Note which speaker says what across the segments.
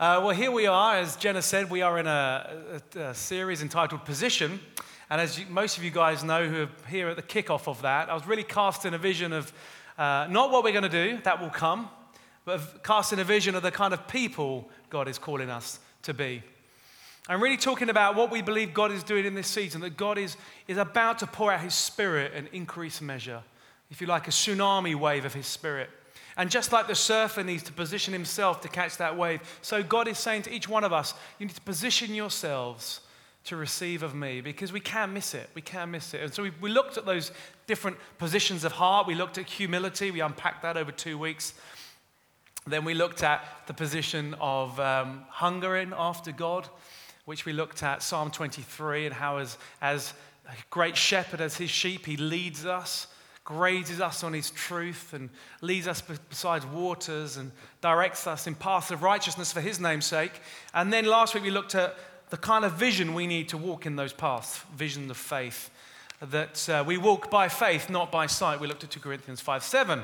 Speaker 1: Uh, well, here we are. As Jenna said, we are in a, a, a series entitled Position. And as you, most of you guys know who are here at the kickoff of that, I was really casting a vision of uh, not what we're going to do, that will come, but casting a vision of the kind of people God is calling us to be. I'm really talking about what we believe God is doing in this season, that God is, is about to pour out His Spirit in increased measure. If you like, a tsunami wave of His Spirit. And just like the surfer needs to position himself to catch that wave, so God is saying to each one of us, you need to position yourselves to receive of me because we can miss it. We can miss it. And so we, we looked at those different positions of heart. We looked at humility. We unpacked that over two weeks. Then we looked at the position of um, hungering after God, which we looked at Psalm 23 and how, as, as a great shepherd, as his sheep, he leads us grazes us on his truth and leads us beside waters and directs us in paths of righteousness for his name's sake. And then last week we looked at the kind of vision we need to walk in those paths, vision of faith. That uh, we walk by faith, not by sight. We looked at 2 Corinthians 5 7.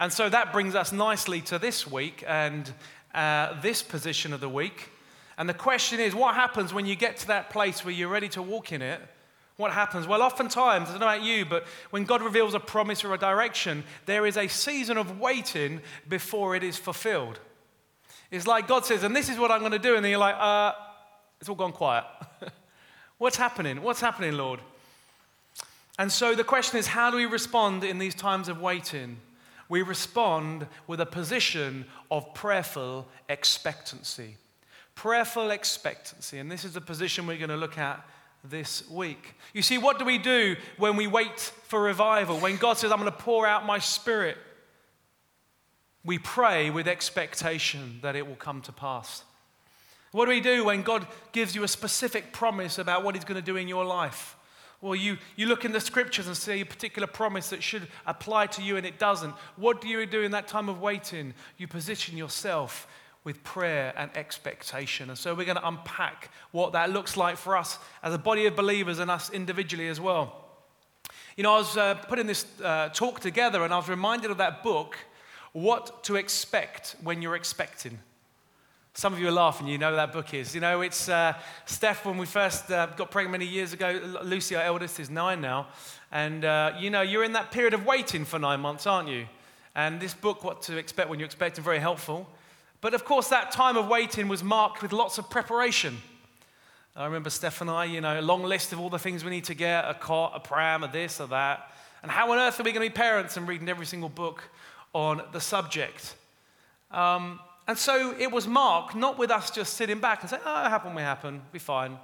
Speaker 1: And so that brings us nicely to this week and uh, this position of the week. And the question is what happens when you get to that place where you're ready to walk in it? What happens? Well, oftentimes, I don't know about you, but when God reveals a promise or a direction, there is a season of waiting before it is fulfilled. It's like God says, and this is what I'm going to do. And then you're like, uh, it's all gone quiet. What's happening? What's happening, Lord? And so the question is, how do we respond in these times of waiting? We respond with a position of prayerful expectancy. Prayerful expectancy. And this is the position we're going to look at this week. You see, what do we do when we wait for revival? When God says, I'm going to pour out my spirit, we pray with expectation that it will come to pass. What do we do when God gives you a specific promise about what He's going to do in your life? Well, you, you look in the scriptures and see a particular promise that should apply to you and it doesn't. What do you do in that time of waiting? You position yourself with prayer and expectation. And so we're going to unpack what that looks like for us as a body of believers and us individually as well. You know, I was uh, putting this uh, talk together and I was reminded of that book, What to Expect When You're Expecting. Some of you are laughing, you know that book is. You know, it's uh, Steph, when we first uh, got pregnant many years ago, Lucy, our eldest, is nine now. And, uh, you know, you're in that period of waiting for nine months, aren't you? And this book, What to Expect When You're Expecting, very helpful. But of course, that time of waiting was marked with lots of preparation. I remember Steph and I, you know, a long list of all the things we need to get a cot, a pram, a this, or that. And how on earth are we going to be parents and reading every single book on the subject? Um, and so it was marked not with us just sitting back and saying, oh, it happened, we happen, be fine.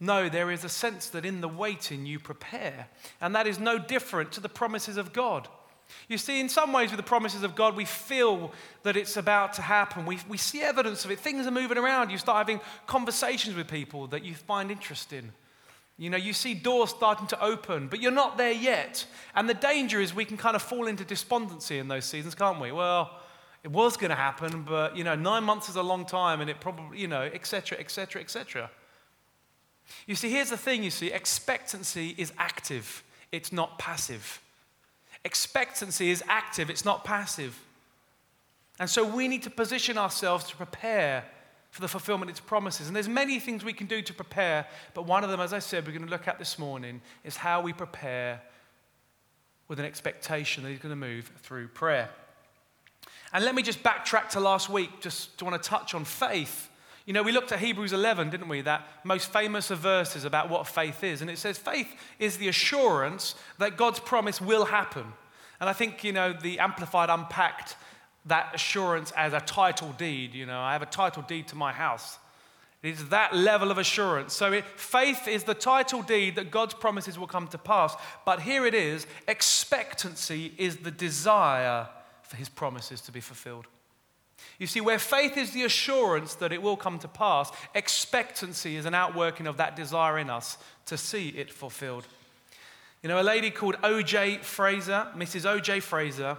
Speaker 1: No, there is a sense that in the waiting you prepare. And that is no different to the promises of God. You see, in some ways, with the promises of God, we feel that it's about to happen. We, we see evidence of it. Things are moving around. You start having conversations with people that you find interesting. You know, you see doors starting to open, but you're not there yet. And the danger is we can kind of fall into despondency in those seasons, can't we? Well, it was going to happen, but, you know, nine months is a long time, and it probably, you know, etc., etc., etc. You see, here's the thing you see expectancy is active, it's not passive. Expectancy is active, it's not passive. And so we need to position ourselves to prepare for the fulfillment of its promises. And there's many things we can do to prepare, but one of them, as I said, we're going to look at this morning is how we prepare with an expectation that he's going to move through prayer. And let me just backtrack to last week, just to want to touch on faith. You know, we looked at Hebrews 11, didn't we? That most famous of verses about what faith is. And it says faith is the assurance that God's promise will happen. And I think, you know, the Amplified unpacked that assurance as a title deed. You know, I have a title deed to my house. It is that level of assurance. So it, faith is the title deed that God's promises will come to pass. But here it is expectancy is the desire for his promises to be fulfilled. You see, where faith is the assurance that it will come to pass, expectancy is an outworking of that desire in us to see it fulfilled. You know, a lady called O.J. Fraser, Mrs. O.J. Fraser,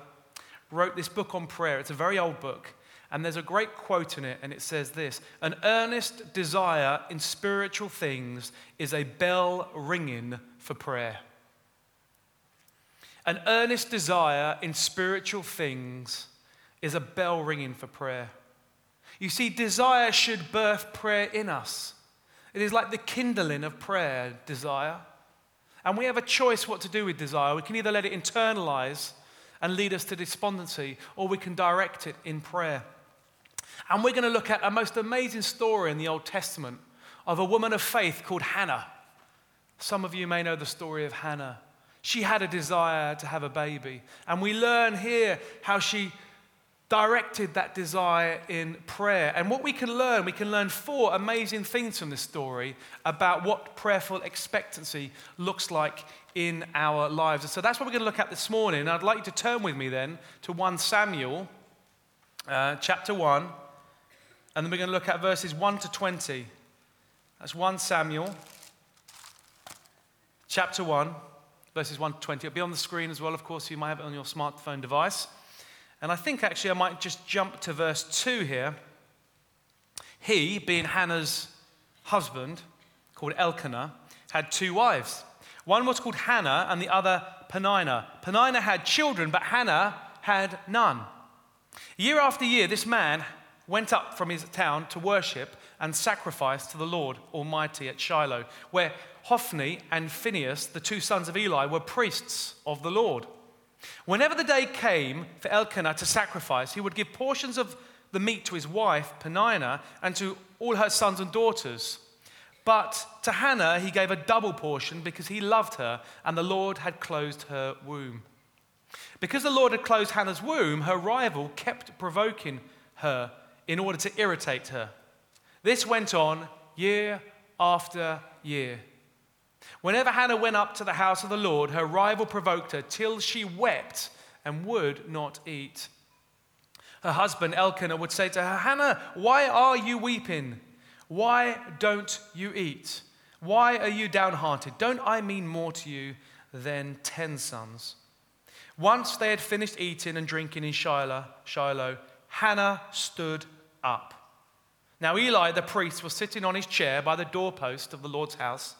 Speaker 1: wrote this book on prayer. It's a very old book. And there's a great quote in it, and it says this An earnest desire in spiritual things is a bell ringing for prayer. An earnest desire in spiritual things is a bell ringing for prayer. You see, desire should birth prayer in us. It is like the kindling of prayer, desire. And we have a choice what to do with desire. We can either let it internalize and lead us to despondency, or we can direct it in prayer. And we're going to look at a most amazing story in the Old Testament of a woman of faith called Hannah. Some of you may know the story of Hannah. She had a desire to have a baby. And we learn here how she directed that desire in prayer. And what we can learn, we can learn four amazing things from this story about what prayerful expectancy looks like in our lives. And so that's what we're going to look at this morning. And I'd like you to turn with me then to 1 Samuel, uh, chapter 1. And then we're going to look at verses 1 to 20. That's 1 Samuel, chapter 1, verses 1 to 20. It'll be on the screen as well, of course. You might have it on your smartphone device. And I think actually I might just jump to verse 2 here. He, being Hannah's husband, called Elkanah, had two wives. One was called Hannah and the other Peninnah. Peninnah had children, but Hannah had none. Year after year, this man went up from his town to worship and sacrifice to the Lord Almighty at Shiloh, where Hophni and Phinehas, the two sons of Eli, were priests of the Lord. Whenever the day came for Elkanah to sacrifice, he would give portions of the meat to his wife, Peninnah, and to all her sons and daughters. But to Hannah, he gave a double portion because he loved her, and the Lord had closed her womb. Because the Lord had closed Hannah's womb, her rival kept provoking her in order to irritate her. This went on year after year. Whenever Hannah went up to the house of the Lord, her rival provoked her till she wept and would not eat. Her husband Elkanah would say to her, Hannah, why are you weeping? Why don't you eat? Why are you downhearted? Don't I mean more to you than ten sons? Once they had finished eating and drinking in Shiloh, Shiloh Hannah stood up. Now Eli the priest was sitting on his chair by the doorpost of the Lord's house.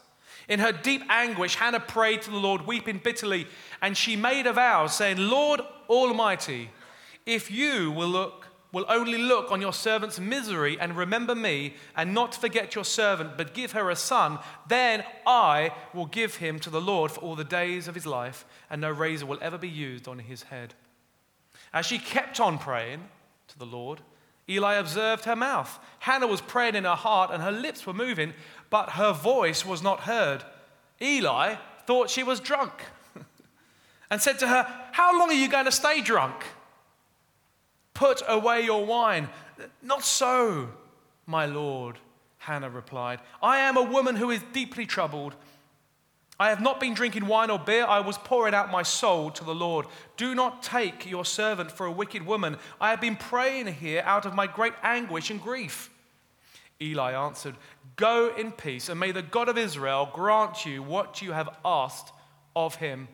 Speaker 1: In her deep anguish, Hannah prayed to the Lord, weeping bitterly, and she made a vow, saying, Lord Almighty, if you will look will only look on your servant's misery and remember me, and not forget your servant, but give her a son, then I will give him to the Lord for all the days of his life, and no razor will ever be used on his head. As she kept on praying to the Lord, Eli observed her mouth. Hannah was praying in her heart, and her lips were moving, but her voice was not heard. Eli thought she was drunk and said to her, How long are you going to stay drunk? Put away your wine. Not so, my lord, Hannah replied. I am a woman who is deeply troubled. I have not been drinking wine or beer. I was pouring out my soul to the Lord. Do not take your servant for a wicked woman. I have been praying here out of my great anguish and grief. Eli answered, Go in peace, and may the God of Israel grant you what you have asked of him.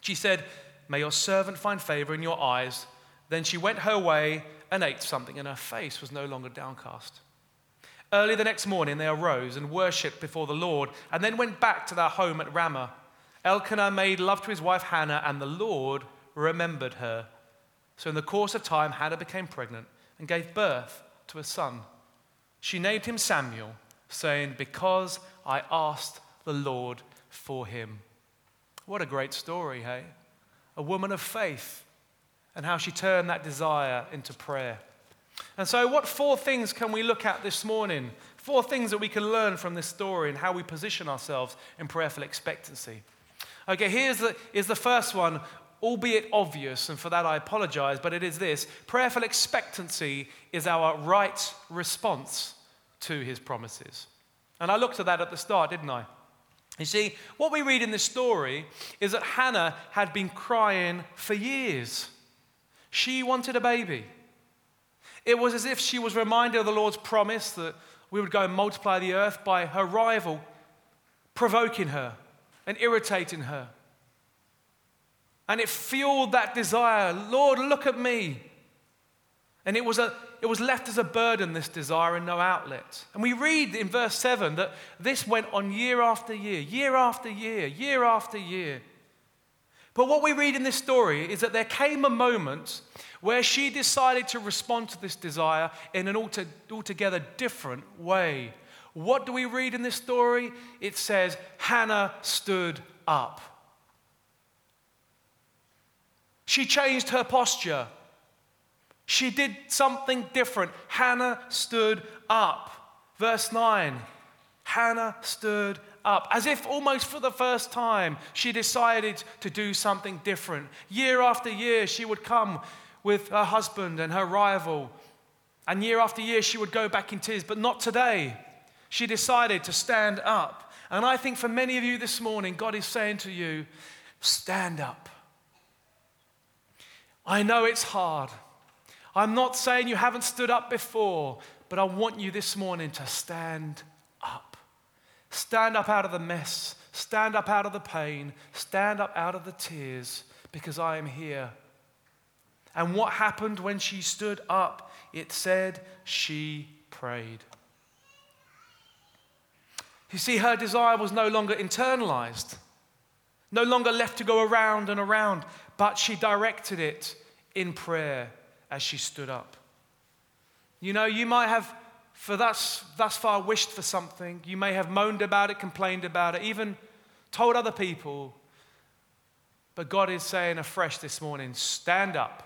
Speaker 1: She said, May your servant find favor in your eyes. Then she went her way and ate something, and her face was no longer downcast. Early the next morning, they arose and worshipped before the Lord, and then went back to their home at Ramah. Elkanah made love to his wife Hannah, and the Lord remembered her. So, in the course of time, Hannah became pregnant and gave birth to a son. She named him Samuel saying, Because I asked the Lord for him. What a great story, hey? A woman of faith and how she turned that desire into prayer. And so, what four things can we look at this morning? Four things that we can learn from this story and how we position ourselves in prayerful expectancy. Okay, here's the, is the first one, albeit obvious, and for that I apologize, but it is this prayerful expectancy is our right response to his promises. And I looked at that at the start, didn't I? You see, what we read in this story is that Hannah had been crying for years. She wanted a baby. It was as if she was reminded of the Lord's promise that we would go and multiply the earth by her rival provoking her and irritating her. And it fueled that desire Lord, look at me. And it was, a, it was left as a burden, this desire, and no outlet. And we read in verse 7 that this went on year after year, year after year, year after year. But what we read in this story is that there came a moment where she decided to respond to this desire in an altogether different way. What do we read in this story? It says, Hannah stood up. She changed her posture. She did something different. Hannah stood up. Verse 9 Hannah stood up. As if almost for the first time, she decided to do something different. Year after year, she would come with her husband and her rival. And year after year, she would go back in tears, but not today. She decided to stand up. And I think for many of you this morning, God is saying to you, stand up. I know it's hard. I'm not saying you haven't stood up before, but I want you this morning to stand up. Stand up out of the mess. Stand up out of the pain. Stand up out of the tears because I am here. And what happened when she stood up? It said she prayed. You see, her desire was no longer internalized, no longer left to go around and around, but she directed it in prayer as she stood up. You know, you might have, for thus, thus far, wished for something. You may have moaned about it, complained about it, even told other people. But God is saying afresh this morning stand up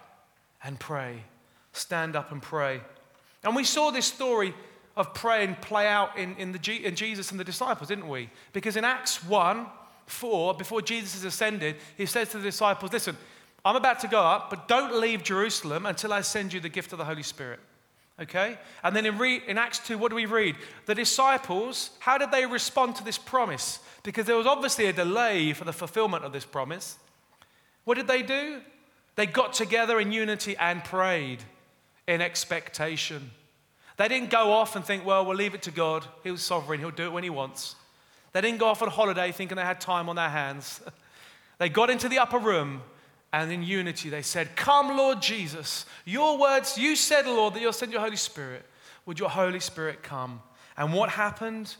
Speaker 1: and pray. Stand up and pray. And we saw this story of praying play out in, in, the, in Jesus and the disciples, didn't we? Because in Acts 1 4, before Jesus is ascended, he says to the disciples, Listen, I'm about to go up, but don't leave Jerusalem until I send you the gift of the Holy Spirit. Okay? And then in, re- in Acts 2, what do we read? The disciples, how did they respond to this promise? Because there was obviously a delay for the fulfillment of this promise. What did they do? They got together in unity and prayed in expectation. They didn't go off and think, well, we'll leave it to God. He's sovereign, He'll do it when He wants. They didn't go off on holiday thinking they had time on their hands. they got into the upper room and in unity they said, Come, Lord Jesus. Your words, you said, Lord, that you'll send your Holy Spirit. Would your Holy Spirit come? And what happened?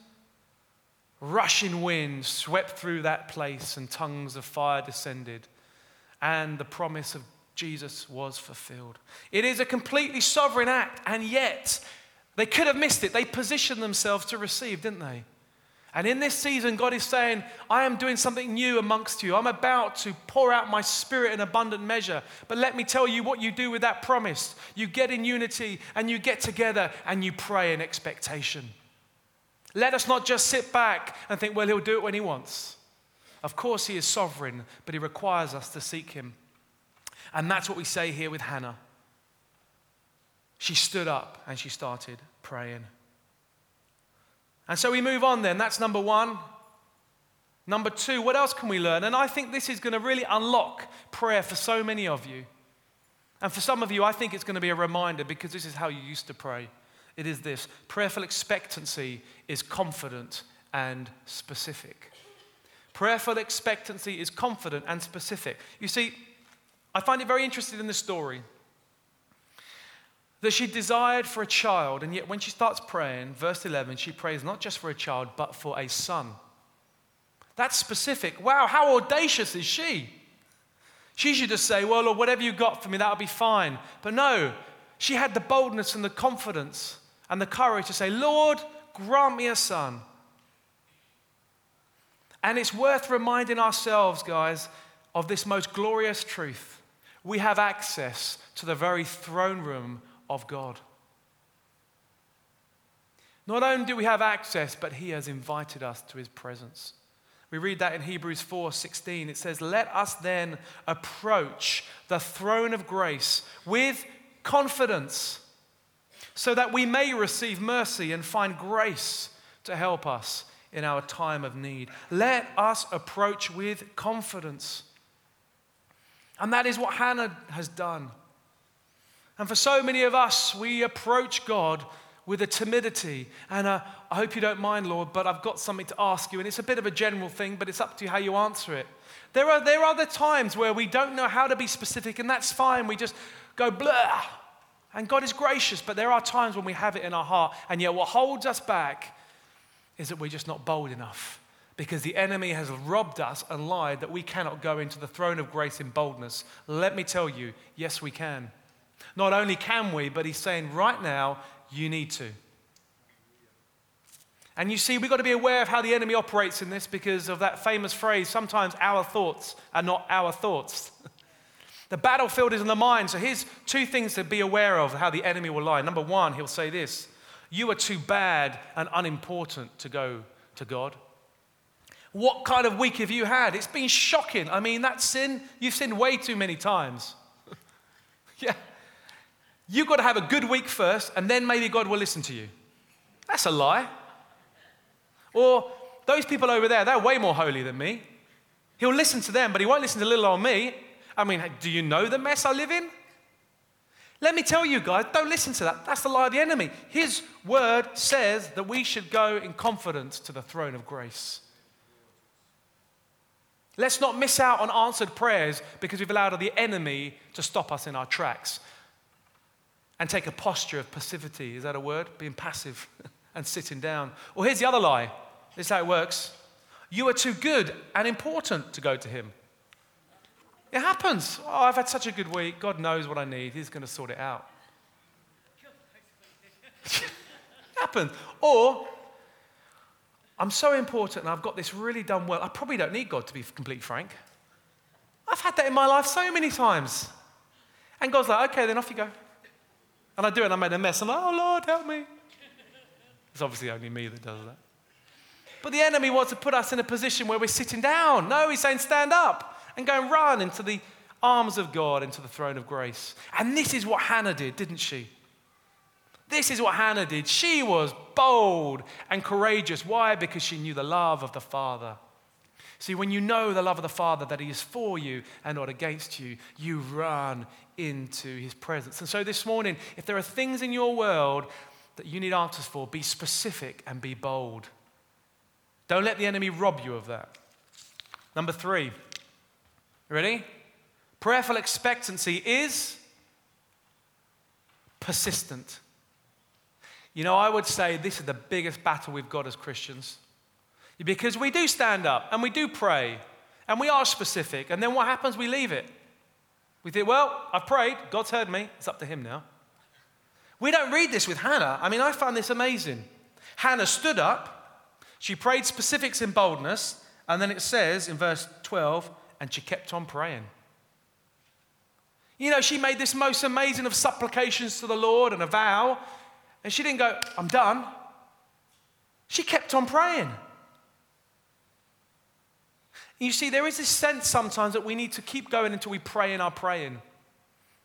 Speaker 1: Rushing wind swept through that place and tongues of fire descended. And the promise of Jesus was fulfilled. It is a completely sovereign act, and yet they could have missed it. They positioned themselves to receive, didn't they? And in this season, God is saying, I am doing something new amongst you. I'm about to pour out my spirit in abundant measure. But let me tell you what you do with that promise. You get in unity and you get together and you pray in expectation. Let us not just sit back and think, well, he'll do it when he wants. Of course, he is sovereign, but he requires us to seek him. And that's what we say here with Hannah. She stood up and she started praying. And so we move on then. That's number one. Number two, what else can we learn? And I think this is going to really unlock prayer for so many of you. And for some of you, I think it's going to be a reminder because this is how you used to pray. It is this prayerful expectancy is confident and specific. Prayerful expectancy is confident and specific. You see, I find it very interesting in the story that she desired for a child, and yet when she starts praying, verse 11, she prays not just for a child, but for a son. That's specific. Wow, how audacious is she? She should just say, Well, Lord, whatever you got for me, that'll be fine. But no, she had the boldness and the confidence and the courage to say, Lord, grant me a son. And it's worth reminding ourselves, guys, of this most glorious truth. We have access to the very throne room of God. Not only do we have access, but He has invited us to His presence. We read that in Hebrews 4:16. It says, "Let us then approach the throne of grace with confidence, so that we may receive mercy and find grace to help us in our time of need." Let us approach with confidence. And that is what Hannah has done. And for so many of us, we approach God with a timidity. And a, I hope you don't mind, Lord, but I've got something to ask you. And it's a bit of a general thing, but it's up to you how you answer it. There are, there are the times where we don't know how to be specific, and that's fine. We just go blah. And God is gracious, but there are times when we have it in our heart. And yet, what holds us back is that we're just not bold enough because the enemy has robbed us and lied that we cannot go into the throne of grace in boldness. Let me tell you, yes, we can. Not only can we, but he's saying right now, you need to. And you see, we've got to be aware of how the enemy operates in this because of that famous phrase sometimes our thoughts are not our thoughts. the battlefield is in the mind. So here's two things to be aware of how the enemy will lie. Number one, he'll say this You are too bad and unimportant to go to God. What kind of week have you had? It's been shocking. I mean, that sin, you've sinned way too many times. yeah. You've got to have a good week first, and then maybe God will listen to you. That's a lie. Or those people over there, they're way more holy than me. He'll listen to them, but he won't listen to little old me. I mean, do you know the mess I live in? Let me tell you guys, don't listen to that. That's the lie of the enemy. His word says that we should go in confidence to the throne of grace. Let's not miss out on answered prayers because we've allowed the enemy to stop us in our tracks and take a posture of passivity. Is that a word? Being passive and sitting down. Well, here's the other lie this is how it works you are too good and important to go to him. It happens. Oh, I've had such a good week. God knows what I need. He's going to sort it out. It happens. Or I'm so important and I've got this really done well. I probably don't need God to be completely frank. I've had that in my life so many times. And God's like, okay, then off you go. And I do it and I made a mess. I'm like, oh Lord, help me. It's obviously only me that does that. But the enemy wants to put us in a position where we're sitting down. No, he's saying stand up and go and run into the arms of God, into the throne of grace. And this is what Hannah did, didn't she? This is what Hannah did. She was bold and courageous. Why? Because she knew the love of the Father. See, when you know the love of the Father, that He is for you and not against you, you run into His presence. And so this morning, if there are things in your world that you need answers for, be specific and be bold. Don't let the enemy rob you of that. Number three, ready? Prayerful expectancy is persistent. You know, I would say this is the biggest battle we've got as Christians. Because we do stand up and we do pray and we are specific, and then what happens? We leave it. We think, well, I've prayed, God's heard me, it's up to Him now. We don't read this with Hannah. I mean, I found this amazing. Hannah stood up, she prayed specifics in boldness, and then it says in verse 12, and she kept on praying. You know, she made this most amazing of supplications to the Lord and a vow, and she didn't go, I'm done. She kept on praying. You see, there is this sense sometimes that we need to keep going until we pray in our praying.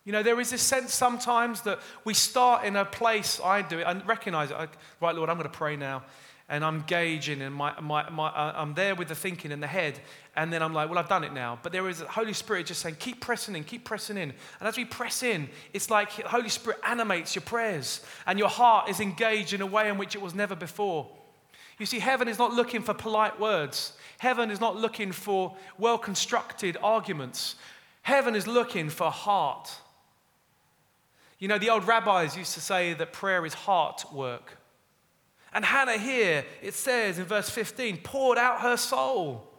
Speaker 1: You know, there is this sense sometimes that we start in a place, I do it, I recognize it. I, right, Lord, I'm going to pray now. And I'm gauging and my, my, my, uh, I'm there with the thinking in the head. And then I'm like, well, I've done it now. But there is the Holy Spirit just saying, keep pressing in, keep pressing in. And as we press in, it's like Holy Spirit animates your prayers. And your heart is engaged in a way in which it was never before. You see, heaven is not looking for polite words. Heaven is not looking for well constructed arguments. Heaven is looking for heart. You know, the old rabbis used to say that prayer is heart work. And Hannah here, it says in verse 15, poured out her soul.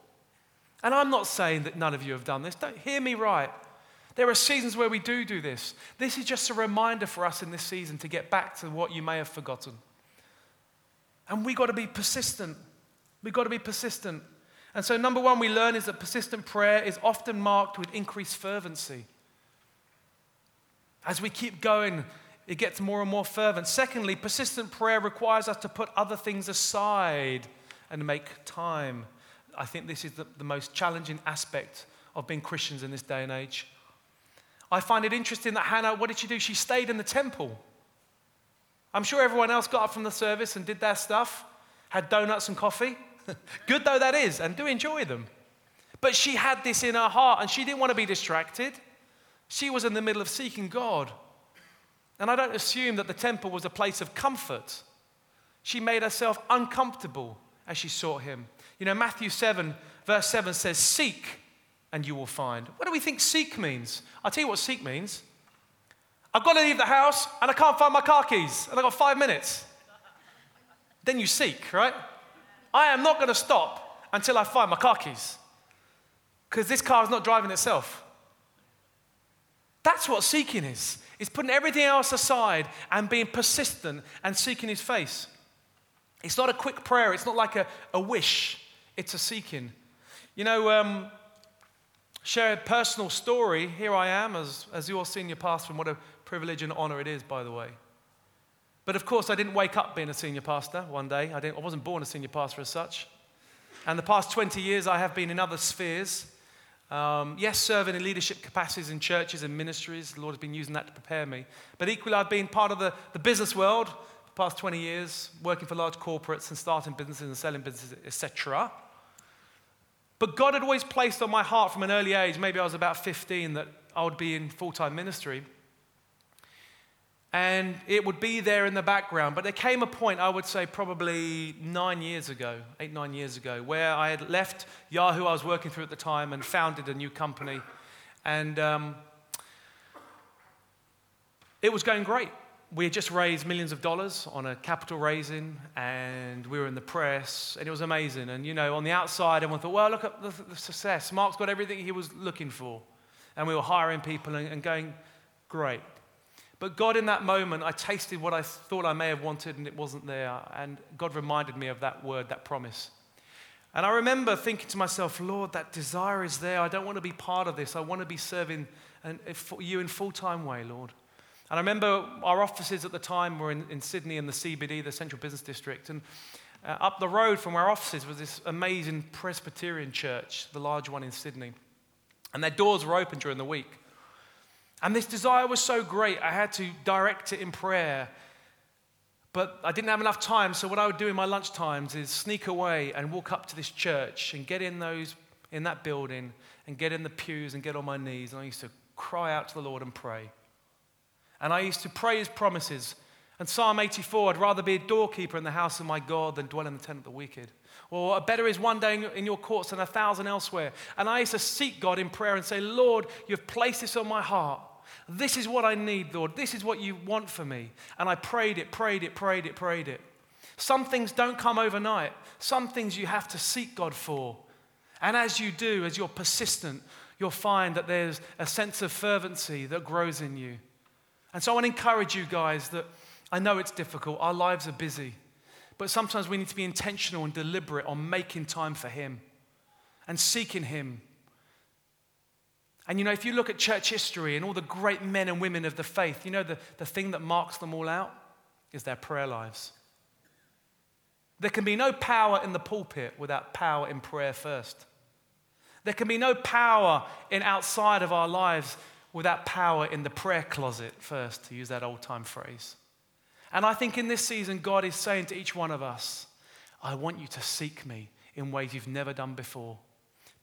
Speaker 1: And I'm not saying that none of you have done this. Don't hear me right. There are seasons where we do do this. This is just a reminder for us in this season to get back to what you may have forgotten. And we got to be persistent. We've got to be persistent. And so, number one, we learn is that persistent prayer is often marked with increased fervency. As we keep going, it gets more and more fervent. Secondly, persistent prayer requires us to put other things aside and make time. I think this is the, the most challenging aspect of being Christians in this day and age. I find it interesting that Hannah, what did she do? She stayed in the temple. I'm sure everyone else got up from the service and did their stuff, had donuts and coffee. Good though that is, and do enjoy them. But she had this in her heart and she didn't want to be distracted. She was in the middle of seeking God. And I don't assume that the temple was a place of comfort. She made herself uncomfortable as she sought him. You know, Matthew 7, verse 7 says, Seek and you will find. What do we think seek means? I'll tell you what seek means. I've got to leave the house and I can't find my car keys and I've got five minutes. Then you seek, right? I am not going to stop until I find my car keys because this car is not driving itself. That's what seeking is. It's putting everything else aside and being persistent and seeking his face. It's not a quick prayer, it's not like a, a wish, it's a seeking. You know, um, share a personal story. Here I am as, as your senior pastor, and what a privilege and honor it is, by the way. But of course, I didn't wake up being a senior pastor one day. I, didn't, I wasn't born a senior pastor as such. And the past 20 years, I have been in other spheres. Um, yes, serving in leadership capacities in churches and ministries. The Lord has been using that to prepare me. But equally, I've been part of the, the business world for the past 20 years, working for large corporates and starting businesses and selling businesses, etc. But God had always placed on my heart from an early age, maybe I was about 15, that I would be in full time ministry. And it would be there in the background. But there came a point, I would say probably nine years ago, eight, nine years ago, where I had left Yahoo, I was working through at the time, and founded a new company. And um, it was going great we had just raised millions of dollars on a capital raising, and we were in the press, and it was amazing. And you know, on the outside, everyone thought, well, look at the, the success. Mark's got everything he was looking for. And we were hiring people and, and going, great. But God, in that moment, I tasted what I thought I may have wanted, and it wasn't there. And God reminded me of that word, that promise. And I remember thinking to myself, Lord, that desire is there. I don't want to be part of this. I want to be serving you in full time way, Lord. And I remember our offices at the time were in, in Sydney in the CBD, the Central Business District. And uh, up the road from our offices was this amazing Presbyterian church, the large one in Sydney. And their doors were open during the week. And this desire was so great, I had to direct it in prayer. But I didn't have enough time, so what I would do in my lunch times is sneak away and walk up to this church and get in those in that building and get in the pews and get on my knees. And I used to cry out to the Lord and pray. And I used to pray his promises. And Psalm 84, I'd rather be a doorkeeper in the house of my God than dwell in the tent of the wicked. Or a better is one day in your courts than a thousand elsewhere. And I used to seek God in prayer and say, Lord, you've placed this on my heart. This is what I need, Lord. This is what you want for me. And I prayed it, prayed it, prayed it, prayed it. Some things don't come overnight. Some things you have to seek God for. And as you do, as you're persistent, you'll find that there's a sense of fervency that grows in you. And so I want to encourage you guys that I know it's difficult, our lives are busy, but sometimes we need to be intentional and deliberate on making time for Him and seeking Him. And you know, if you look at church history and all the great men and women of the faith, you know, the, the thing that marks them all out is their prayer lives. There can be no power in the pulpit without power in prayer first. There can be no power in outside of our lives without power in the prayer closet first, to use that old time phrase. And I think in this season, God is saying to each one of us, I want you to seek me in ways you've never done before.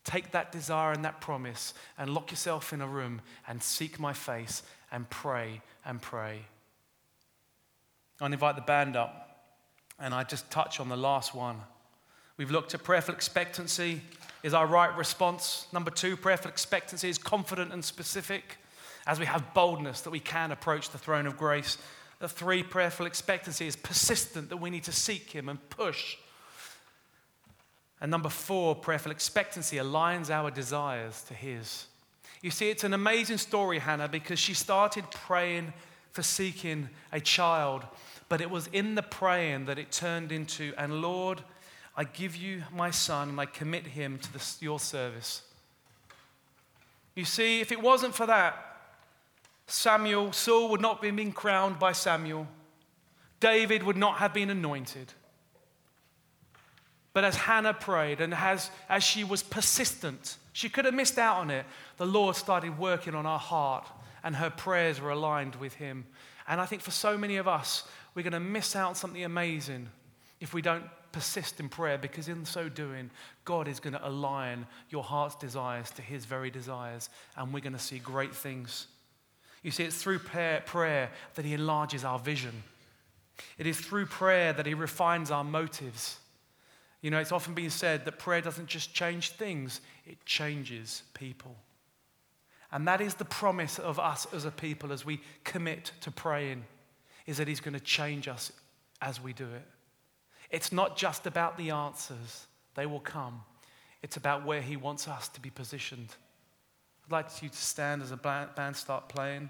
Speaker 1: Take that desire and that promise and lock yourself in a room and seek my face and pray and pray. I'll invite the band up and I just touch on the last one. We've looked at prayerful expectancy is our right response. Number two, prayerful expectancy is confident and specific as we have boldness that we can approach the throne of grace. The three, prayerful expectancy is persistent, that we need to seek Him and push. And number four, prayerful expectancy aligns our desires to His. You see, it's an amazing story, Hannah, because she started praying for seeking a child, but it was in the praying that it turned into, and Lord, I give you my son and I commit him to the, your service. You see, if it wasn't for that, Samuel, Saul would not have been crowned by Samuel. David would not have been anointed. But as Hannah prayed and as, as she was persistent, she could have missed out on it. The Lord started working on her heart and her prayers were aligned with Him. And I think for so many of us, we're going to miss out on something amazing if we don't persist in prayer because in so doing, God is going to align your heart's desires to His very desires and we're going to see great things. You see, it's through prayer, prayer that He enlarges our vision. It is through prayer that He refines our motives. You know, it's often been said that prayer doesn't just change things, it changes people. And that is the promise of us as a people as we commit to praying, is that He's going to change us as we do it. It's not just about the answers, they will come. It's about where He wants us to be positioned. I'd like you to stand as a band start playing.